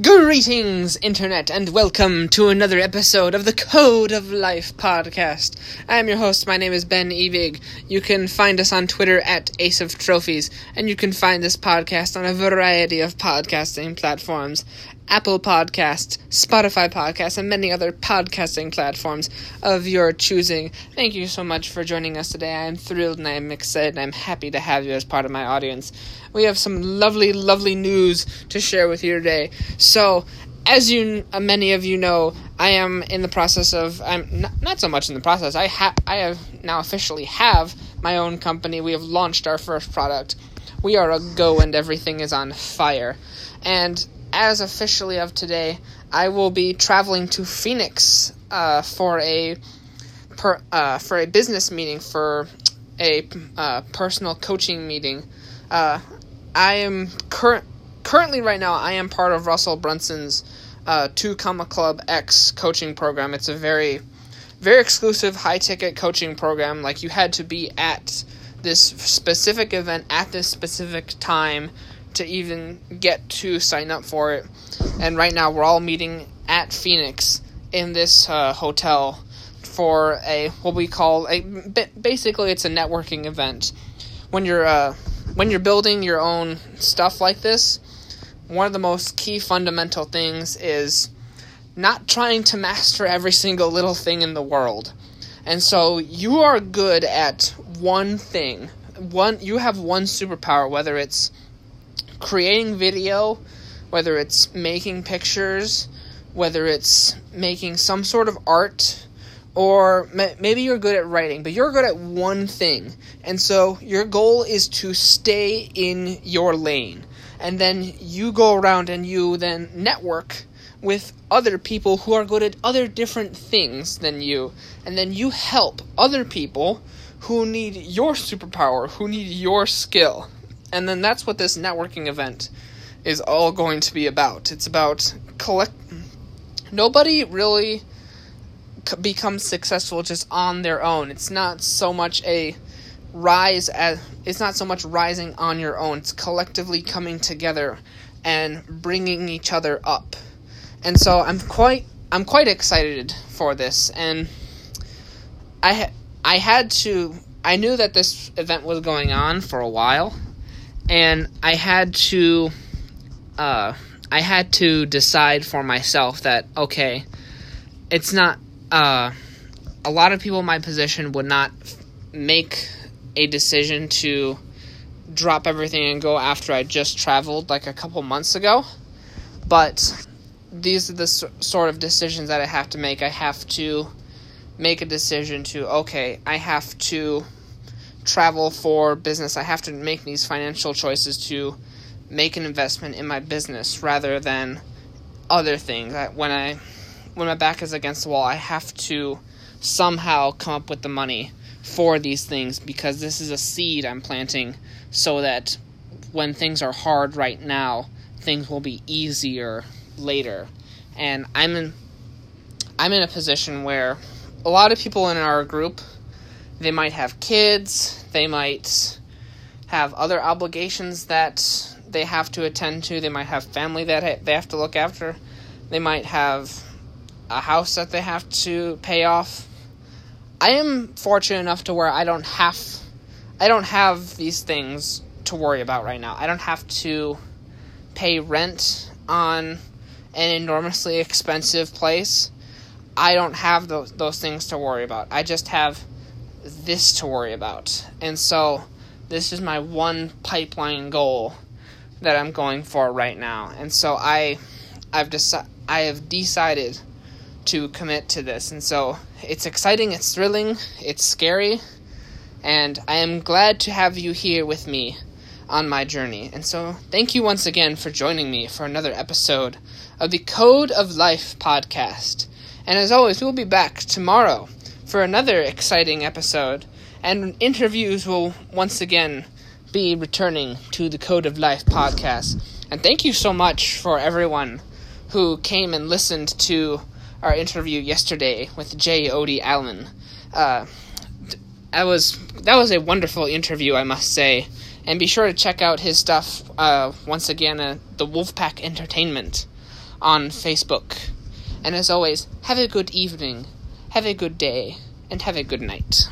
Greetings, Internet, and welcome to another episode of the Code of Life podcast. I am your host. My name is Ben Evig. You can find us on Twitter at Ace of Trophies, and you can find this podcast on a variety of podcasting platforms Apple Podcasts, Spotify Podcasts, and many other podcasting platforms of your choosing. Thank you so much for joining us today. I am thrilled and I am excited and I'm happy to have you as part of my audience. We have some lovely, lovely news to share with you today. So, as you uh, many of you know, I am in the process of I'm not, not so much in the process. I have I have now officially have my own company. We have launched our first product. We are a go and everything is on fire. And as officially of today, I will be traveling to Phoenix uh, for a per, uh, for a business meeting for a uh, personal coaching meeting. Uh, I am current currently right now. I am part of Russell Brunson's uh, Two Comma Club X coaching program. It's a very very exclusive high ticket coaching program. Like you had to be at this specific event at this specific time to even get to sign up for it. And right now, we're all meeting at Phoenix in this uh, hotel for a what we call a basically it's a networking event. When you're uh, when you're building your own stuff like this, one of the most key fundamental things is not trying to master every single little thing in the world. And so you are good at one thing. One you have one superpower whether it's creating video, whether it's making pictures, whether it's making some sort of art, or maybe you're good at writing, but you're good at one thing. And so your goal is to stay in your lane. And then you go around and you then network with other people who are good at other different things than you. And then you help other people who need your superpower, who need your skill. And then that's what this networking event is all going to be about. It's about collect. Nobody really becomes successful just on their own. It's not so much a rise as it's not so much rising on your own. It's collectively coming together and bringing each other up. And so I'm quite I'm quite excited for this and I ha- I had to I knew that this event was going on for a while and I had to uh, I had to decide for myself that okay, it's not uh, a lot of people in my position would not make a decision to drop everything and go after I just traveled like a couple months ago, but these are the sort of decisions that I have to make. I have to make a decision to okay, I have to travel for business, I have to make these financial choices to make an investment in my business rather than other things. I, when I when my back is against the wall, I have to somehow come up with the money for these things because this is a seed I'm planting so that when things are hard right now, things will be easier later. And I'm in I'm in a position where a lot of people in our group they might have kids, they might have other obligations that they have to attend to, they might have family that they have to look after, they might have a house that they have to pay off. I am fortunate enough to where I don't have I don't have these things to worry about right now. I don't have to pay rent on an enormously expensive place. I don't have those those things to worry about. I just have this to worry about. And so this is my one pipeline goal that I'm going for right now. And so I I've deci- I have decided to commit to this. And so it's exciting, it's thrilling, it's scary, and I am glad to have you here with me on my journey. And so thank you once again for joining me for another episode of the Code of Life podcast. And as always, we'll be back tomorrow for another exciting episode, and interviews will once again be returning to the Code of Life podcast. And thank you so much for everyone who came and listened to our interview yesterday with J. Odie Allen. Uh, that was that was a wonderful interview, I must say. And be sure to check out his stuff uh, once again at the Wolfpack Entertainment on Facebook. And as always, have a good evening, have a good day, and have a good night.